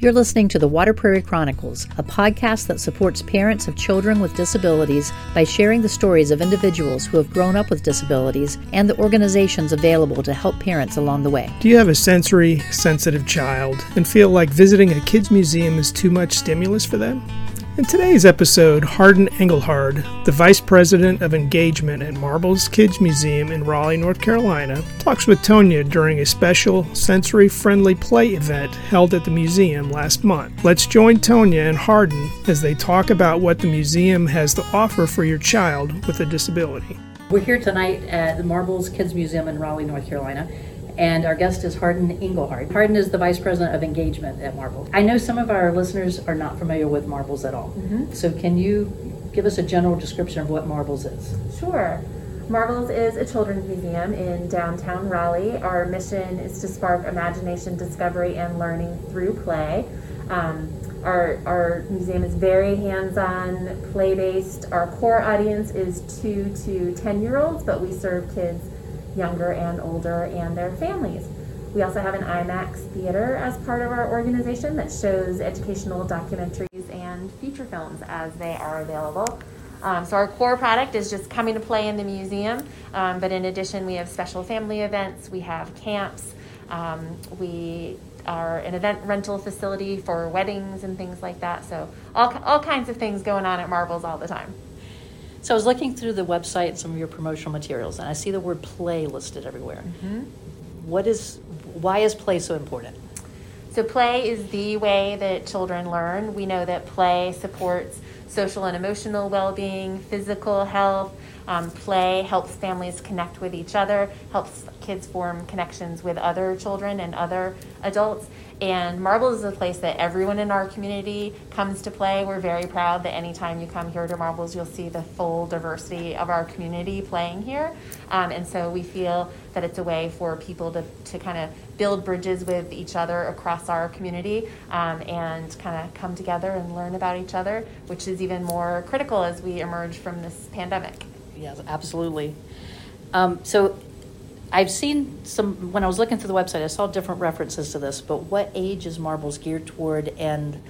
You're listening to the Water Prairie Chronicles, a podcast that supports parents of children with disabilities by sharing the stories of individuals who have grown up with disabilities and the organizations available to help parents along the way. Do you have a sensory sensitive child and feel like visiting a kids' museum is too much stimulus for them? In today's episode, Hardin Engelhard, the Vice President of Engagement at Marbles Kids Museum in Raleigh, North Carolina, talks with Tonya during a special sensory friendly play event held at the museum last month. Let's join Tonya and Hardin as they talk about what the museum has to offer for your child with a disability. We're here tonight at the Marbles Kids Museum in Raleigh, North Carolina and our guest is Hardin Engelhard. Hardin is the Vice President of Engagement at Marbles. I know some of our listeners are not familiar with Marbles at all. Mm-hmm. So can you give us a general description of what Marbles is? Sure. Marbles is a children's museum in downtown Raleigh. Our mission is to spark imagination, discovery, and learning through play. Um, our, our museum is very hands on, play based. Our core audience is 2 to 10 year olds, but we serve kids younger and older, and their families. We also have an IMAX theater as part of our organization that shows educational documentaries and feature films as they are available. Um, so our core product is just coming to play in the museum, um, but in addition, we have special family events, we have camps, um, we are an event rental facility for weddings and things like that. So all, all kinds of things going on at Marbles all the time. So I was looking through the website and some of your promotional materials, and I see the word play listed everywhere. Mm-hmm. What is, why is play so important? So, play is the way that children learn. We know that play supports social and emotional well being, physical health. Um, play helps families connect with each other, helps kids form connections with other children and other adults. And Marbles is a place that everyone in our community comes to play. We're very proud that anytime you come here to Marbles, you'll see the full diversity of our community playing here. Um, and so we feel that it's a way for people to, to kind of build bridges with each other across our community um, and kind of come together and learn about each other, which is even more critical as we emerge from this pandemic. Yes, absolutely. Um, so I've seen some, when I was looking through the website, I saw different references to this, but what age is Marbles geared toward? And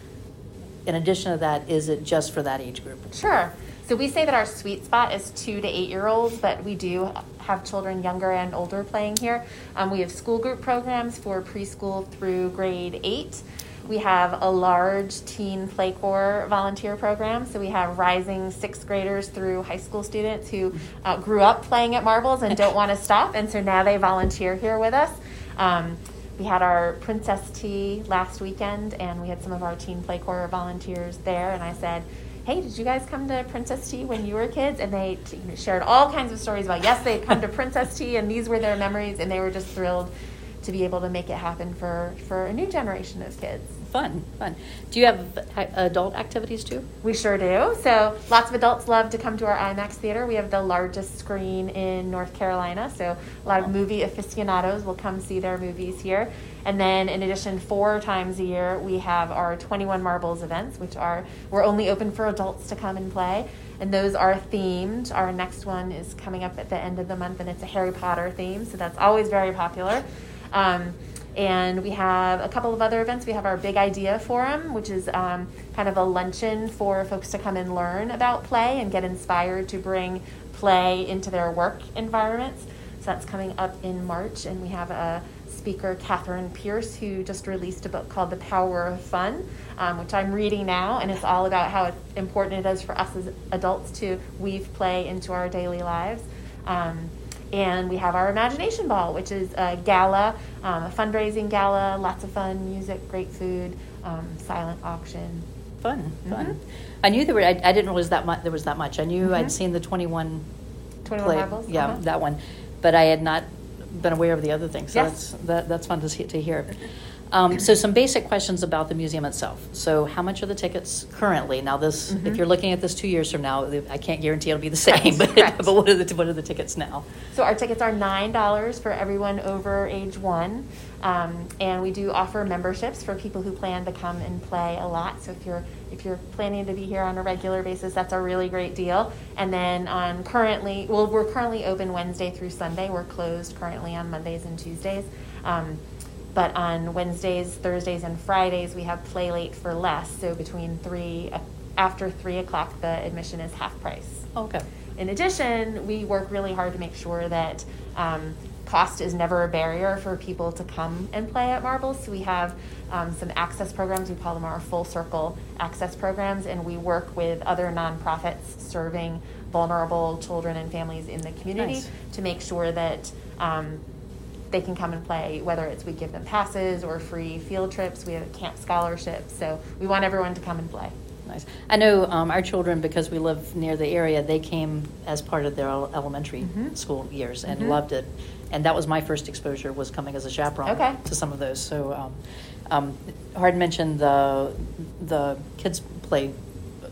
in addition to that, is it just for that age group? Sure. So we say that our sweet spot is two to eight year olds, but we do have children younger and older playing here. Um, we have school group programs for preschool through grade eight. We have a large teen play corps volunteer program. So we have rising sixth graders through high school students who uh, grew up playing at marbles and don't want to stop. And so now they volunteer here with us. Um, we had our Princess Tea last weekend, and we had some of our teen play corps volunteers there. And I said, hey, did you guys come to Princess Tea when you were kids? And they t- shared all kinds of stories about, yes, they'd come to Princess Tea, and these were their memories, and they were just thrilled to be able to make it happen for, for a new generation of kids fun, fun. Do you have adult activities too? We sure do. So lots of adults love to come to our IMAX theater. We have the largest screen in North Carolina, so a lot of movie aficionados will come see their movies here. And then in addition, four times a year we have our 21 Marbles events, which are we're only open for adults to come and play. And those are themed. Our next one is coming up at the end of the month, and it's a Harry Potter theme, so that's always very popular. Um, and we have a couple of other events. We have our Big Idea Forum, which is um, kind of a luncheon for folks to come and learn about play and get inspired to bring play into their work environments. So that's coming up in March. And we have a speaker, Catherine Price, who just released a book called The Power of Fun, um, which I'm reading now. And it's all about how important it is for us as adults to weave play into our daily lives. Um, and we have our Imagination Ball, which is a gala, um, a fundraising gala, lots of fun, music, great food, um, silent auction. Fun, fun. Mm-hmm. I knew there were. I, I, didn't realize that much. There was that much. I knew mm-hmm. I'd seen the twenty-one. Twenty-one marbles. Yeah, uh-huh. that one, but I had not been aware of the other things. So yes. that's that, that's fun to see, to hear. Um, so some basic questions about the museum itself. So how much are the tickets currently? Now this, mm-hmm. if you're looking at this two years from now, I can't guarantee it'll be the same, but, but what, are the, what are the tickets now? So our tickets are $9 for everyone over age one. Um, and we do offer memberships for people who plan to come and play a lot. So if you're if you're planning to be here on a regular basis, that's a really great deal. And then on currently, well, we're currently open Wednesday through Sunday. We're closed currently on Mondays and Tuesdays. Um, but on Wednesdays, Thursdays, and Fridays, we have play late for less. So between three, after three o'clock, the admission is half price. Okay. In addition, we work really hard to make sure that um, cost is never a barrier for people to come and play at Marbles. So we have um, some access programs. We call them our full circle access programs, and we work with other nonprofits serving vulnerable children and families in the community Nice. to make sure that. Um, they can come and play, whether it's we give them passes or free field trips. We have a camp scholarships, so we want everyone to come and play. Nice. I know um, our children, because we live near the area, they came as part of their el- elementary Mhm. school years and Mhm. loved it. And that was my first exposure was coming as a chaperone Okay. to some of those. So um, um, Hard mentioned the the kids play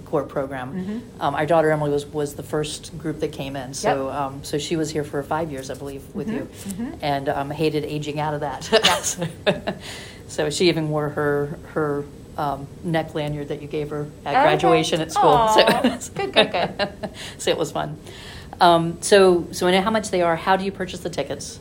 court program. Mhm. Um, our daughter Emily was was the first group that came in. So Yep. um, so she was here for five years, I believe, with Mhm, you, mhm. and um, hated aging out of that. So she even wore her her um, neck lanyard that you gave her at Okay. graduation at school. Aw. So, Good, good, good. so it was fun. Um, so so I know how much they are. How do you purchase the tickets?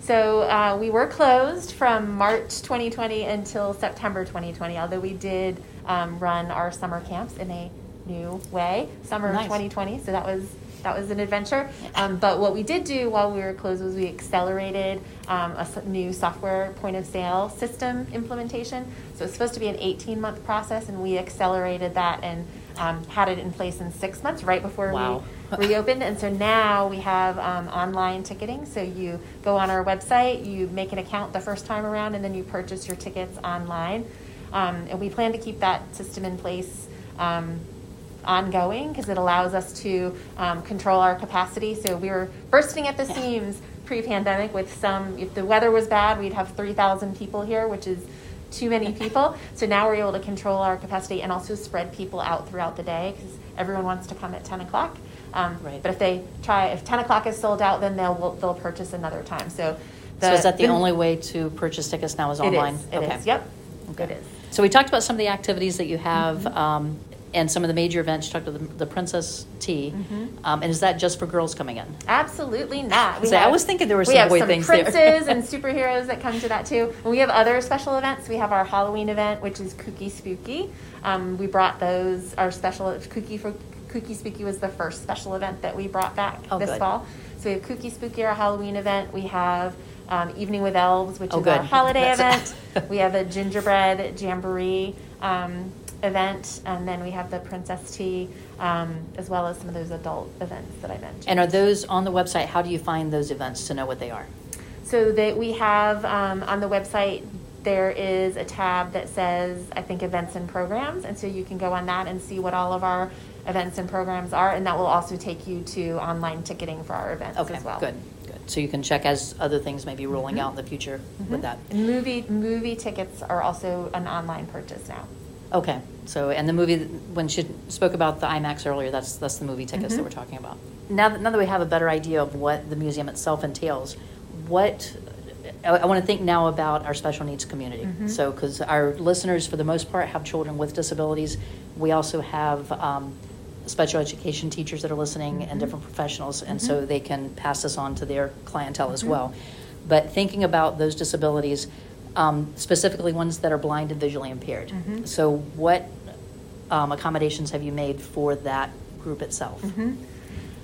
So uh, we were closed from March 2020 until September 2020, although we did um, run our summer camps in a new way, summer Nice. of 2020. So that was that was an adventure. Um, but what we did do while we were closed was we accelerated um, a new software point of sale system implementation. So it's supposed to be an 18 month process, and we accelerated that and um, had it in place in six months, right before Wow. we reopened. And so now we have um, online ticketing. So you go on our website, you make an account the first time around, and then you purchase your tickets online. Um, and we plan to keep that system in place um, ongoing because it allows us to um, control our capacity. So we were bursting at the seams pre-pandemic with some. If the weather was bad, we'd have three thousand people here, which is too many people. So now we're able to control our capacity and also spread people out throughout the day because everyone wants to come at ten o'clock. Um, Right. But if they try, if ten o'clock is sold out, then they'll they'll purchase another time. So. so is that the, only way to purchase tickets now is online? is. It okay. is. Yep. Okay. It is. So we talked about some of the activities that you have. Mm-hmm. Um, and some of the major events, you talked about the, the Princess Tea. Mhm. Um, and is that just for girls coming in? Absolutely not. See, I was thinking there were we some have boy some things there. princes and superheroes that come to that too. And we have other special events. We have our Halloween event, which is Kooky Spooky. Um, we brought those. Our special Kooky for Kooky Spooky was the first special event that we brought back Oh, this good. fall. So we have Kooky Spooky, our Halloween event. We have um, Evening with Elves, which Oh, is our good. holiday That's- event. we have a gingerbread jamboree um, event, and then we have the Princess Tea, um, as well as some of those adult events that I mentioned. And are those on the website? How do you find those events to know what they are? So that we have um, on the website, there is a tab that says, I think, events and programs. And so you can go on that and see what all of our events and programs are. And that will also take you to online ticketing for our events Okay, as well. good, good. So you can check as other things may be rolling Mhm. out in the future Mhm. with that. Movie, movie tickets are also an online purchase now. Okay, so, and the movie, when she spoke about the IMAX earlier, that's, that's the movie tickets that Mhm. we're talking about. Now that, now that we have a better idea of what the museum itself entails, what, I, I want to think now about our special needs community. Mhm. So, because our listeners, for the most part, have children with disabilities. We also have um, special education teachers that are listening and Mhm. different professionals, and so Mhm. they can pass this on to their clientele as Mhm. well. But thinking about those disabilities, um, specifically ones that are blind and visually impaired. Mhm. So, what um, accommodations have you made for that group itself? Mhm.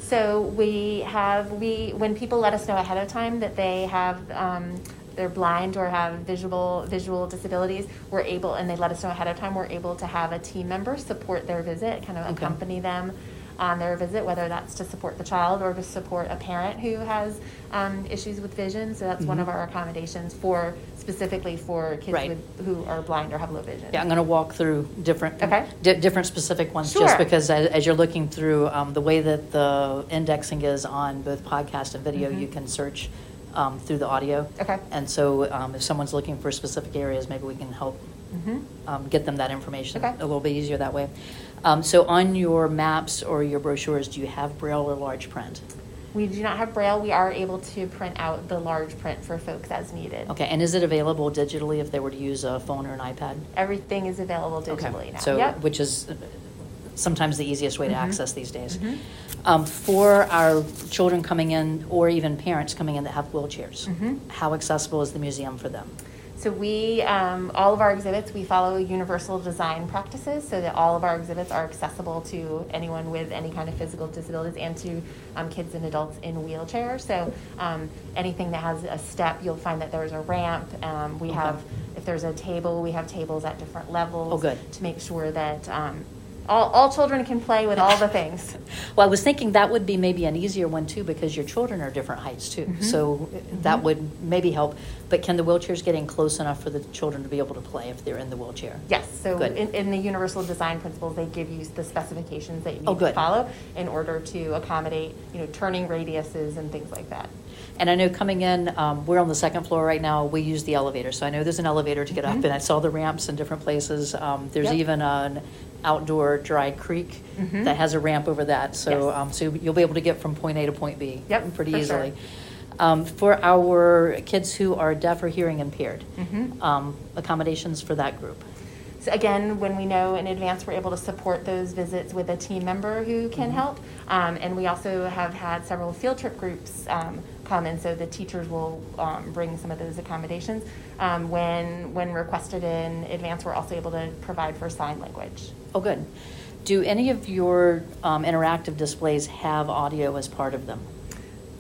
So we have we when people let us know ahead of time that they have um, they're blind or have visual visual disabilities, we're able and they let us know ahead of time. We're able to have a team member support their visit, kind of Okay. accompany them on their visit, whether that's to support the child or to support a parent who has um, issues with vision. So that's one Mhm. of our accommodations for specifically for kids Right. with, who are blind or have low vision. Yeah, I'm going to walk through different, Okay. di- different specific ones, Sure. just because as, as you're looking through um, the way that the indexing is on both podcast and video, Mhm. you can search um, through the audio. Okay. And so, um, if someone's looking for specific areas, maybe we can help hmm um, get them that information Okay. a little bit easier that way. Um, so, on your maps or your brochures, do you have braille or large print? We do not have braille. We are able to print out the large print for folks as needed. Okay, and is it available digitally if they were to use a phone or an iPad? Everything is available Okay, digitally now. So, Yep. which is uh, sometimes the easiest way to Mhm. access these days. Mhm. Um, for our children coming in, or even parents coming in that have wheelchairs, Mhm. how accessible is the museum for them? So we, um, all of our exhibits, we follow universal design practices so that all of our exhibits are accessible to anyone with any kind of physical disabilities and to um, kids and adults in wheelchairs. So um, anything that has a step, you'll find that there's a ramp. Um, we Okay. have, if there's a table, we have tables at different levels. Oh. To make sure that um, all, all children can play with all the things. Well, I was thinking that would be maybe an easier one too, because your children are different heights too. Mm-hmm. So uh, that would maybe help. But can the wheelchairs get in close enough for the children to be able to play if they're in the wheelchair? Yes, so in, in the universal design principles, they give you the specifications that you Oh, need to follow in order to accommodate, you know, turning radiuses and things like that. And I know coming in, um, we're on the second floor right now. We use the elevator, so I know there's an elevator to get up, and I saw the ramps in different places. Um, there's Mm-hmm. Yep. even an outdoor dry creek Mhm. that has a ramp over that, so Yes. um, so you'll be able to get from point A to point B. Yep, pretty for sure. easily. Um, for our kids who are deaf or hearing impaired, Mhm. um, accommodations for that group. So again, when we know in advance, we're able to support those visits with a team member who can Mm-hmm. help. Um, and we also have had several field trip groups um, come, and so the teachers will um, bring some of those accommodations. Um, when when requested in advance, we're also able to provide for sign language. Oh, good. Do any of your um, interactive displays have audio as part of them?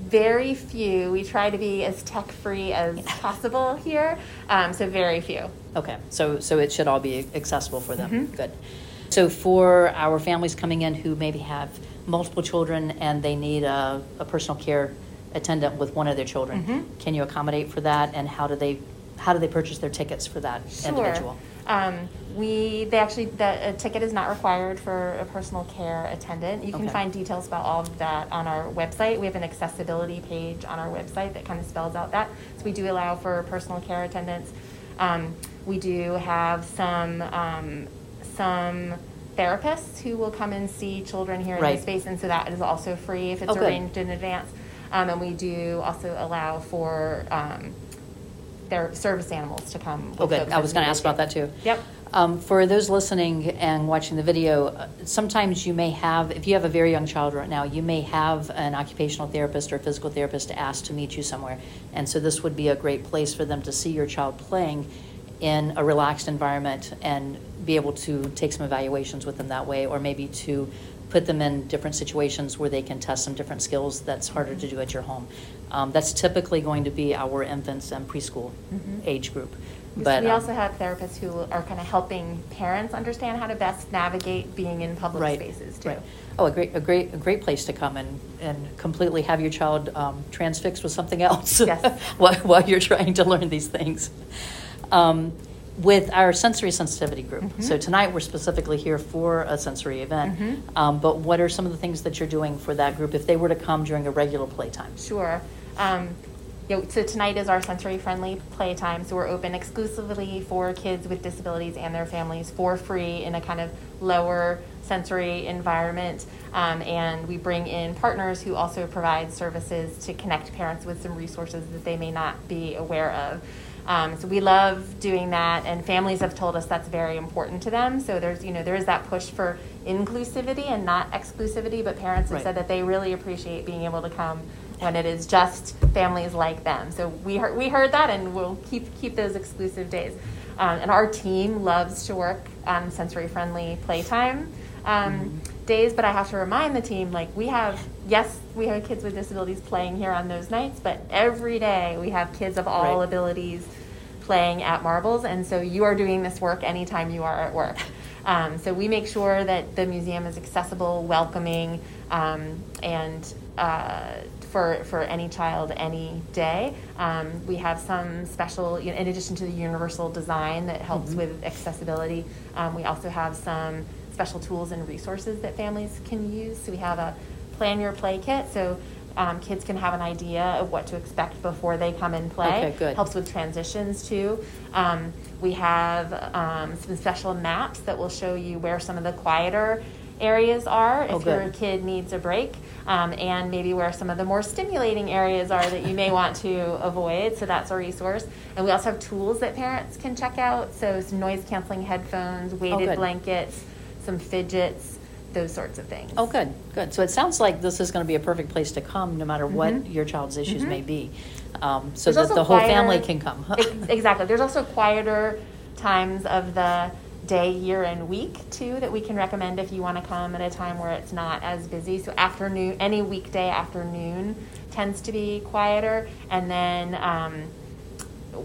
Very few. We try to be as tech free as possible here, um, so very few. Okay, so, so it should all be accessible for them? Mhm. Good. So for our families coming in who maybe have multiple children and they need a, a personal care attendant with one of their children, Mhm. can you accommodate for that? And how do they, how do they purchase their tickets for that individual? Um, we, they actually, the a ticket is not required for a personal care attendant. You can Okay. find details about all of that on our website. We have an accessibility page on our website that kind of spells out that. So we do allow for personal care attendants. Um, we do have some, um, some therapists who will come and see children here in Right. the space, and so that is also free if it's Oh, arranged in advance. Um, and we do also allow for, um, their service animals to come. with good. I was going to ask about that too. Yep. Um, for those listening and watching the video, sometimes you may have, if you have a very young child right now, you may have an occupational therapist or physical therapist asked to meet you somewhere. And so this would be a great place for them to see your child playing in a relaxed environment and be able to take some evaluations with them that way, or maybe to put them in different situations where they can test some different skills that's harder to do at your home. Um, that's typically going to be our infants and preschool Mhm. age group. But we um, also have therapists who are kind of helping parents understand how to best navigate being in public Right, spaces too. right. Oh, a great, a great, a great place to come and, and completely have your child um, transfixed with something else Yes. while, while you're trying to learn these things. Um, with our sensory sensitivity group, Mhm. so tonight we're specifically here for a sensory event. Mhm. Um, but what are some of the things that you're doing for that group if they were to come during a regular playtime? Sure. Um, you know, so tonight is our sensory friendly playtime. So we're open exclusively for kids with disabilities and their families for free in a kind of lower sensory environment. Um, and we bring in partners who also provide services to connect parents with some resources that they may not be aware of. Um, so we love doing that, and families have told us that's very important to them. So there's, you know, there is that push for inclusivity and not exclusivity. But parents have Right. said that they really appreciate being able to come when it is just families like them. So we heard, we heard that, and we'll keep keep those exclusive days. Um, and our team loves to work on sensory friendly playtime um, days. But I have to remind the team, like we have, yes, we have kids with disabilities playing here on those nights, but every day we have kids of all Right. abilities playing at marbles, and so you are doing this work anytime you are at work. Um, so we make sure that the museum is accessible, welcoming, um, and uh, for for any child, any day. Um, we have some special, you know, in addition to the universal design that helps Mhm. with accessibility. Um, we also have some special tools and resources that families can use. So we have a plan your play kit. So um, kids can have an idea of what to expect before they come and play. Okay, good. Helps with transitions too. Um, we have um, some special maps that will show you where some of the quieter areas are Oh, if your kid needs a break, um, and maybe where some of the more stimulating areas are that you may want to avoid. So that's a resource. And we also have tools that parents can check out. So some noise canceling headphones, weighted Oh, blankets, some fidgets, those sorts of things. Oh, good, good. So it sounds like this is going to be a perfect place to come, no matter what Mhm. your child's issues Mhm. may be. Um, so There's that also the whole quieter- family can come. Ex- exactly. There's also quieter times of the day, year, and week too that we can recommend if you want to come at a time where it's not as busy. So afternoon, any weekday afternoon tends to be quieter, and then um,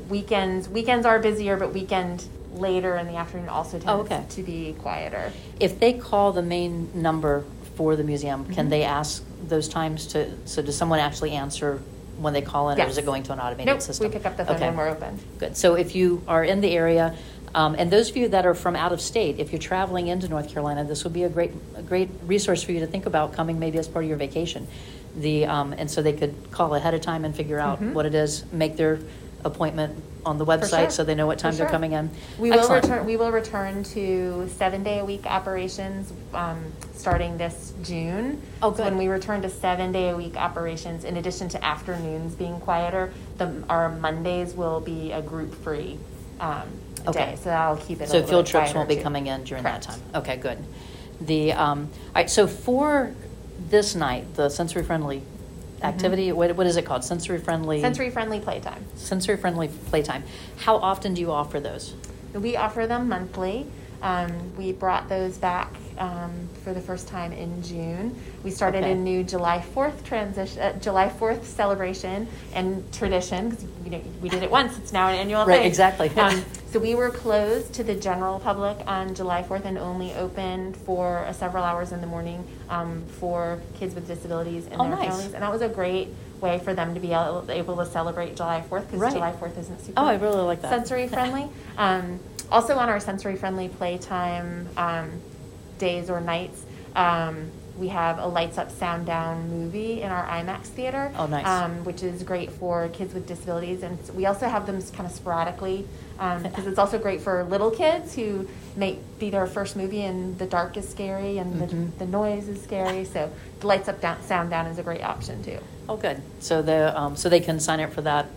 weekends weekends are busier, but weekend later in the afternoon also tends Oh, okay. to be quieter. If they call the main number for the museum, can Mhm. they ask those times to, so does someone actually answer when they call in, or is Yes. it going to an automated Nope, system? we pick up the phone Okay. when we're open. Good. So if you are in the area, um, and those of you that are from out of state, if you're traveling into North Carolina, this would be a great, a great resource for you to think about coming maybe as part of your vacation. The, um, and so they could call ahead of time and figure out Mhm. what it is, make their appointment on the sure. website so they know what For time they're sure. coming in. We will return. We will return to seven day a week operations um, starting this June. Oh, So when we return to seven day a week operations, in addition to afternoons being quieter, the our Mondays will be a group free um, Okay. day. So that'll keep it. So field trips won't be too. coming in during that time? Okay, good. The, um, all right, so for this night, the sensory-friendly activity, what, what is it called? Sensory-friendly? Mm-hmm. Sensory friendly playtime. Sensory-friendly playtime. How often do you offer those? We offer them monthly. Um, we brought those back um, for the first time in June. We started Okay. a new July 4th transition, uh, July 4th celebration and tradition because you know we did it once. It's now an annual Right, thing. exactly. Um, so we were closed to the general public on July 4th and only open for uh, several hours in the morning um, for kids with disabilities and Oh, their nice. families, and that was a great way for them to be able, able to celebrate July 4th because Right. July 4th isn't super Oh, I really like that. sensory friendly. Um, also on our sensory friendly playtime um, days or nights, um, we have a lights up sound down movie in our IMAX theater. Oh, nice. Um, which is great for kids with disabilities, and we also have them kind of sporadically because it's also great for little kids who may be their first movie and the dark is scary and Mhm. the, the noise is scary. So the lights up down, sound down is a great option too. Oh, good. So the, um, so they can sign up for that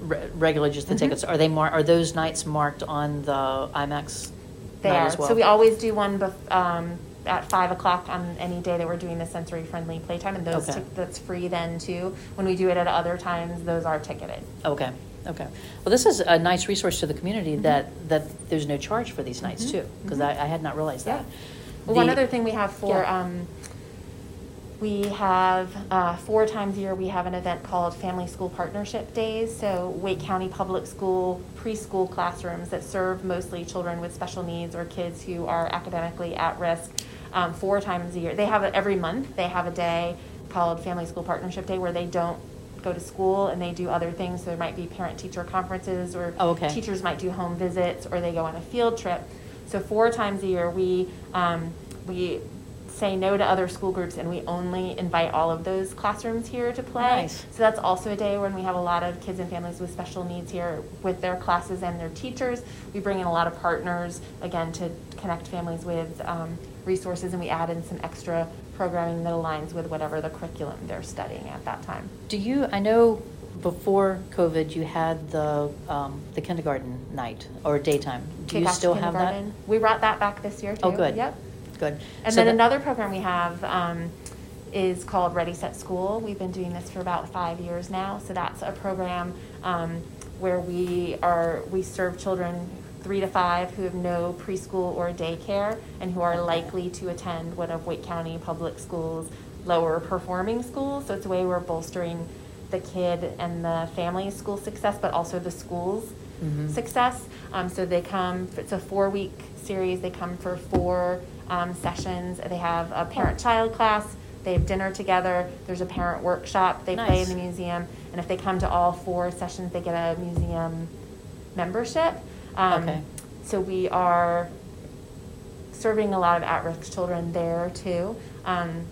re- regularly, just the Mhm. tickets. Are they mar, are those nights marked on the IMAX They night are. as well? So we always do one bef- um, at five o'clock on any day that we're doing the sensory friendly playtime, and those Okay. tic- that's free then too. When we do it at other times, those are ticketed. Okay, okay. Well, this is a nice resource to the community Mhm. that, that there's no charge for these nights Mhm, too, because mhm. I, I had not realized Yeah. that. Well, one other thing we have for Yeah. um, we have uh, four times a year we have an event called Family School Partnership Days. So Wake County Public School preschool classrooms that serve mostly children with special needs or kids who are academically at risk. Um, four times a year, they have it every month. They have a day called Family School Partnership Day where they don't go to school and they do other things. So there might be parent-teacher conferences or Oh, okay. teachers might do home visits or they go on a field trip. So four times a year, we, um, we say no to other school groups and we only invite all of those classrooms here to play. Nice. So that's also a day when we have a lot of kids and families with special needs here with their classes and their teachers. We bring in a lot of partners, again, to connect families with um, resources and we add in some extra programming that aligns with whatever the curriculum they're studying at that time. Do you, I know before COVID, you had the, um, the kindergarten night or daytime. Do you still have that? We brought that back this year too. Oh, good. Yep. Good. And So then another program we have um, is called Ready Set School. We've been doing this for about five years now. So that's a program um, where we are we serve children three to five who have no preschool or daycare and who are likely to attend one of Wake County Public Schools lower performing schools. So it's a way we're bolstering the kid and the family's school success, but also the school's Mhm. success. Um, so they come, it's a four week series, they come for four um, sessions. They have a parent child class, they have dinner together, there's a parent workshop, they play in Nice. the museum. And if they come to all four sessions, they get a museum membership. Um, Okay. So we are serving a lot of at-risk children there too. Um,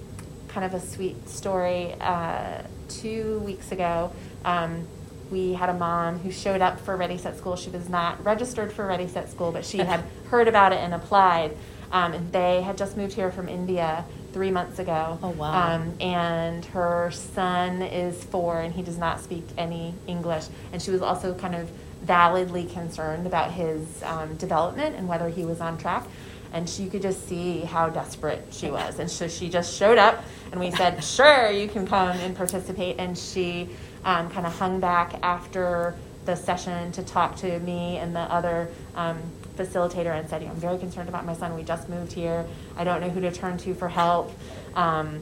kind of a sweet story. Uh, two weeks ago, um, we had a mom who showed up for Ready Set School. She was not registered for Ready Set School, but she had heard about it and applied. Um, and they had just moved here from India three months ago. Oh, wow. Um, and her son is four and he does not speak any English. And she was also kind of validly concerned about his um, development and whether he was on track. And she could just see how desperate she was. And so she just showed up, and we said, Sure, you can come and participate. And she um, kind of hung back after the session to talk to me and the other um, facilitator and said, I'm very concerned about my son. We just moved here. I don't know who to turn to for help. Um,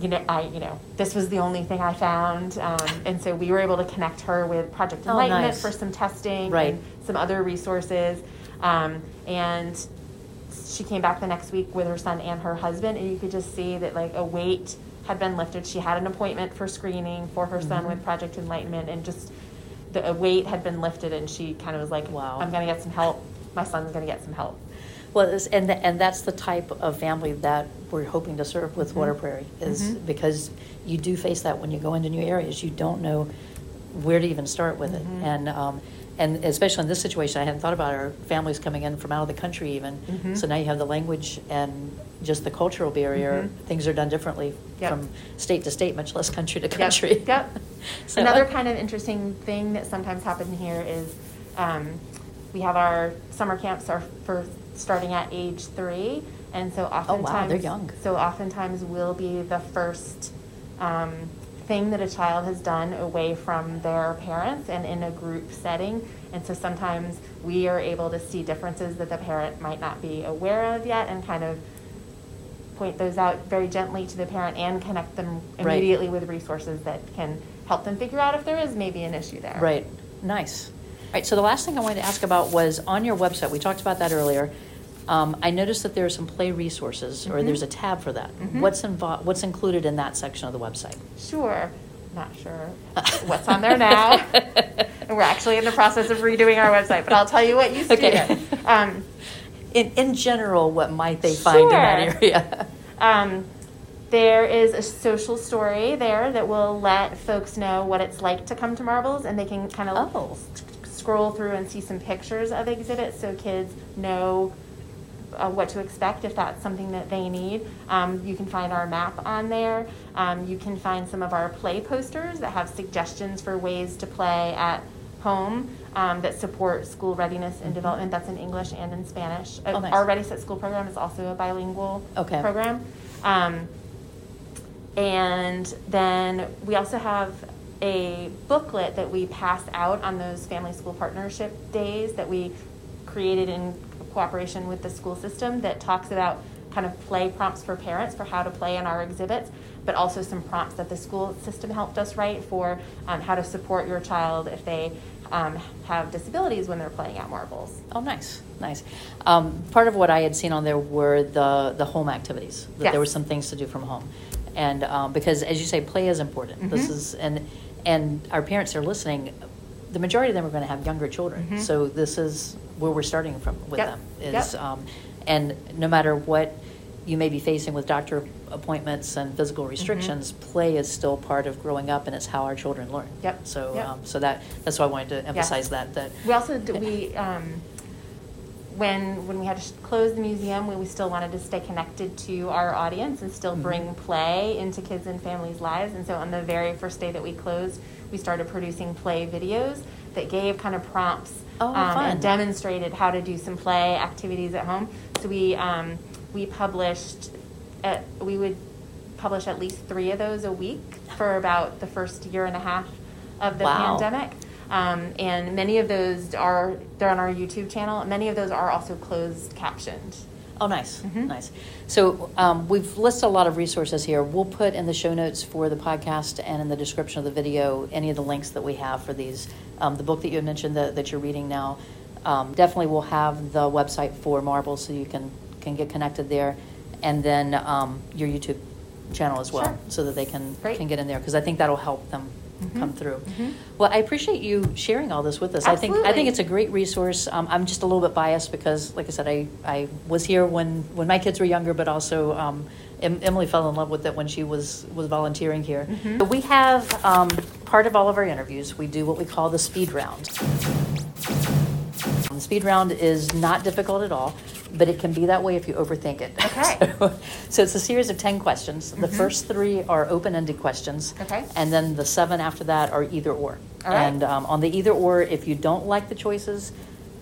you know, I, you know, this was the only thing I found, um, and so we were able to connect her with Project Oh, Enlightenment nice. for some testing Right. and some other resources, um, and she came back the next week with her son and her husband, and you could just see that like a weight had been lifted. She had an appointment for screening for her son Mm-hmm. with Project Enlightenment, and just the weight had been lifted, and she kind of was like, Wow. I'm going to get some help. My son's going to get some help." Well, and, tha- and that's the type of family that we're hoping to serve with Water Prairie, is Mhm. because you do face that when you go into new areas. You don't know where to even start with it. Mhm. And, um, and especially in this situation, I hadn't thought about our families coming in from out of the country even. Mhm. So now you have the language and just the cultural barrier. Mhm. Things are done differently Yep. from state to state, much less country to country. Yep. So, Another kind of interesting thing that sometimes happens here is um, we have our summer camps are for starting at age three, and so Oh, wow, oftentimes they're young. So oftentimes we'll be the first um, thing that a child has done away from their parents and in a group setting. And so sometimes we are able to see differences that the parent might not be aware of yet, and kind of point those out very gently to the parent and connect them Right. immediately with resources that can help them figure out if there is maybe an issue there. Right, nice. All right, so the last thing I wanted to ask about was on your website, we talked about that earlier. Um, I noticed that there are some play resources, or Mhm. there's a tab for that. Mhm. What's involved, what's included in that section of the website? Sure. Not sure what's on there now. and we're actually in the process of redoing our website, but I'll tell you what used to be Okay. there. Um, In, in general, what might they find in that area? Um, there is a social story there that will let folks know what it's like to come to Marbles, and they can kind of Oh. scroll through and see some pictures of exhibits so kids know uh, what to expect if that's something that they need. Um, you can find our map on there. Um, you can find some of our play posters that have suggestions for ways to play at home um, that support school readiness and development. That's in English and in Spanish. Uh, Oh, nice. Our Ready Set School program is also a bilingual Okay. program. Um, and then we also have a booklet that we pass out on those family school partnership days that we created in cooperation with the school system that talks about kind of play prompts for parents for how to play in our exhibits, but also some prompts that the school system helped us write for um, how to support your child if they um, have disabilities when they're playing at marbles. Oh, nice, nice. Um, part of what I had seen on there were the, the home activities, that there were some things to do from home. And um, because, as you say, play is important. This Mhm. is, and, and our parents are listening, the majority of them are going to have younger children. Mhm. So this is where we're starting from with Yep, them. yep. Is, um, and no matter what you may be facing with doctor appointments and physical Mm-hmm. restrictions, play is still part of growing up, and it's how our children learn. Yep, So, yep. um, so that that's why I wanted to emphasize that. That We also, d- we, um, when, when we had to sh- close the museum, we, we still wanted to stay connected to our audience and still Mhm. bring play into kids and families' lives. And so on the very first day that we closed, we started producing play videos that gave kind of prompts Oh, um, and demonstrated how to do some play activities at home. So we, um, we published, at, we would publish at least three of those a week for about the first year and a half of the Wow. pandemic. Um, and many of those are they're on our YouTube channel. Many of those are also closed captioned. Oh, nice, Mhm. nice. So um, we've listed a lot of resources here. We'll put in the show notes for the podcast and in the description of the video any of the links that we have for these. Um, the book that you had mentioned that, that you're reading now, um, definitely will have the website for Marble, so you can can get connected there, and then um, your YouTube channel as well, Sure. so that they can Great. can get in there because I think that'll help them Mhm. come through. Mhm. Well, I appreciate you sharing all this with us. I think I think it's a great resource. Um, I'm just a little bit biased because, like I said, I, I was here when, when my kids were younger, but also um, em- Emily fell in love with it when she was was volunteering here. Mhm. But we have um, part of all of our interviews. We do what we call the speed round. The speed round is not difficult at all, but it can be that way if you overthink it. Okay. so, so it's a series of 10 questions. The Mhm. first three are open ended questions. Okay. And then the seven after that are either or. All right. And um, on the either or, if you don't like the choices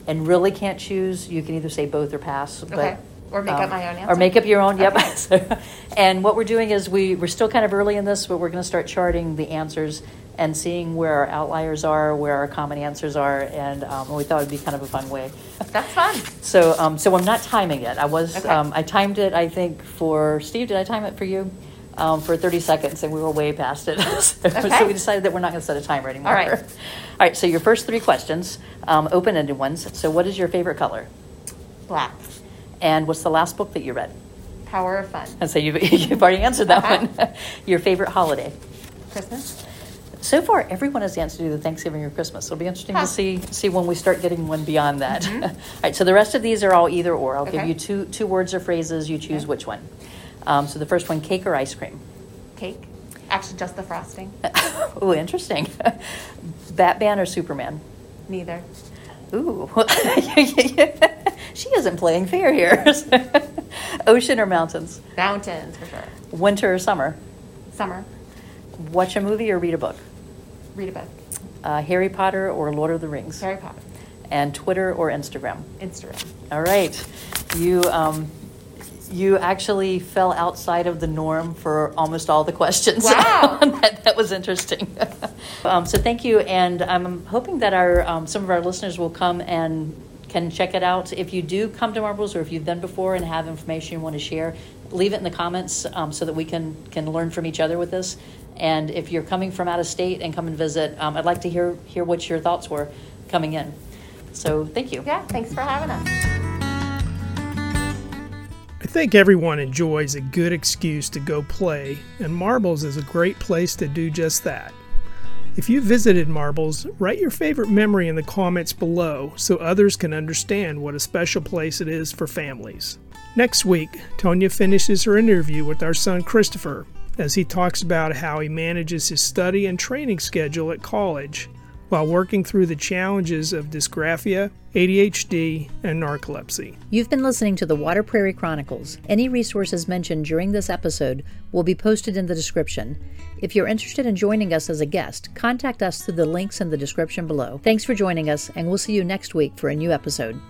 and really can't choose, you can either say both or pass. But, Okay. Or make up um, my own answer. Or make up your own, yep. Okay. So- and what we're doing is we, we're still kind of early in this, but we're going to start charting the answers and seeing where our outliers are, where our common answers are, and um, we thought it'd be kind of a fun way. That's fun. So, um, so I'm not timing it. I was, Okay. um, I timed it, I think, for Steve. Did I time it for you? Um, for 30 seconds, and we were way past it. so, Okay. so we decided that we're not going to set a timer anymore. All right. All right. So your first three questions, um, open-ended ones. So, what is your favorite color? Black. And what's the last book that you read? Power of fun. And so you've, you've already answered that Uh-huh. one. your favorite holiday? Christmas. So far, everyone has answered either Thanksgiving or Christmas. It'll be interesting Huh. to see see when we start getting one beyond that. all right, so the rest of these are all either or. I'll give Mm-hmm. You two two words or phrases. You choose Okay. which one. Um, so the first one, cake or ice cream. Cake. Actually, just the frosting. Ooh, interesting. Batman or Superman? Neither. Ooh, she isn't playing fair here. Ocean or mountains? Mountains, for sure. Winter or summer? Summer. Watch a movie or read a book? Read about? Uh, Harry Potter or Lord of the Rings? Harry Potter. And Twitter or Instagram? Instagram. All right. You um, you actually fell outside of the norm for almost all the questions. Wow. that, that was interesting. um, so thank you, and I'm hoping that our um, some of our listeners will come and can check it out. If you do come to Marbles, or if you've been before and have information you want to share, leave it in the comments um, so that we can can learn from each other with this. And if you're coming from out of state and come and visit, um, I'd like to hear hear what your thoughts were coming in. So thank you. Yeah, thanks for having us. I think everyone enjoys a good excuse to go play, and Marbles is a great place to do just that. If you visited Marbles, write your favorite memory in the comments below so others can understand what a special place it is for families. Next week, Tonya finishes her interview with our son Christopher as he talks about how he manages his study and training schedule at college while working through the challenges of dysgraphia, ADHD, and narcolepsy. You've been listening to the Water Prairie Chronicles. Any resources mentioned during this episode will be posted in the description. If you're interested in joining us as a guest, contact us through the links in the description below. Thanks for joining us, and we'll see you next week for a new episode.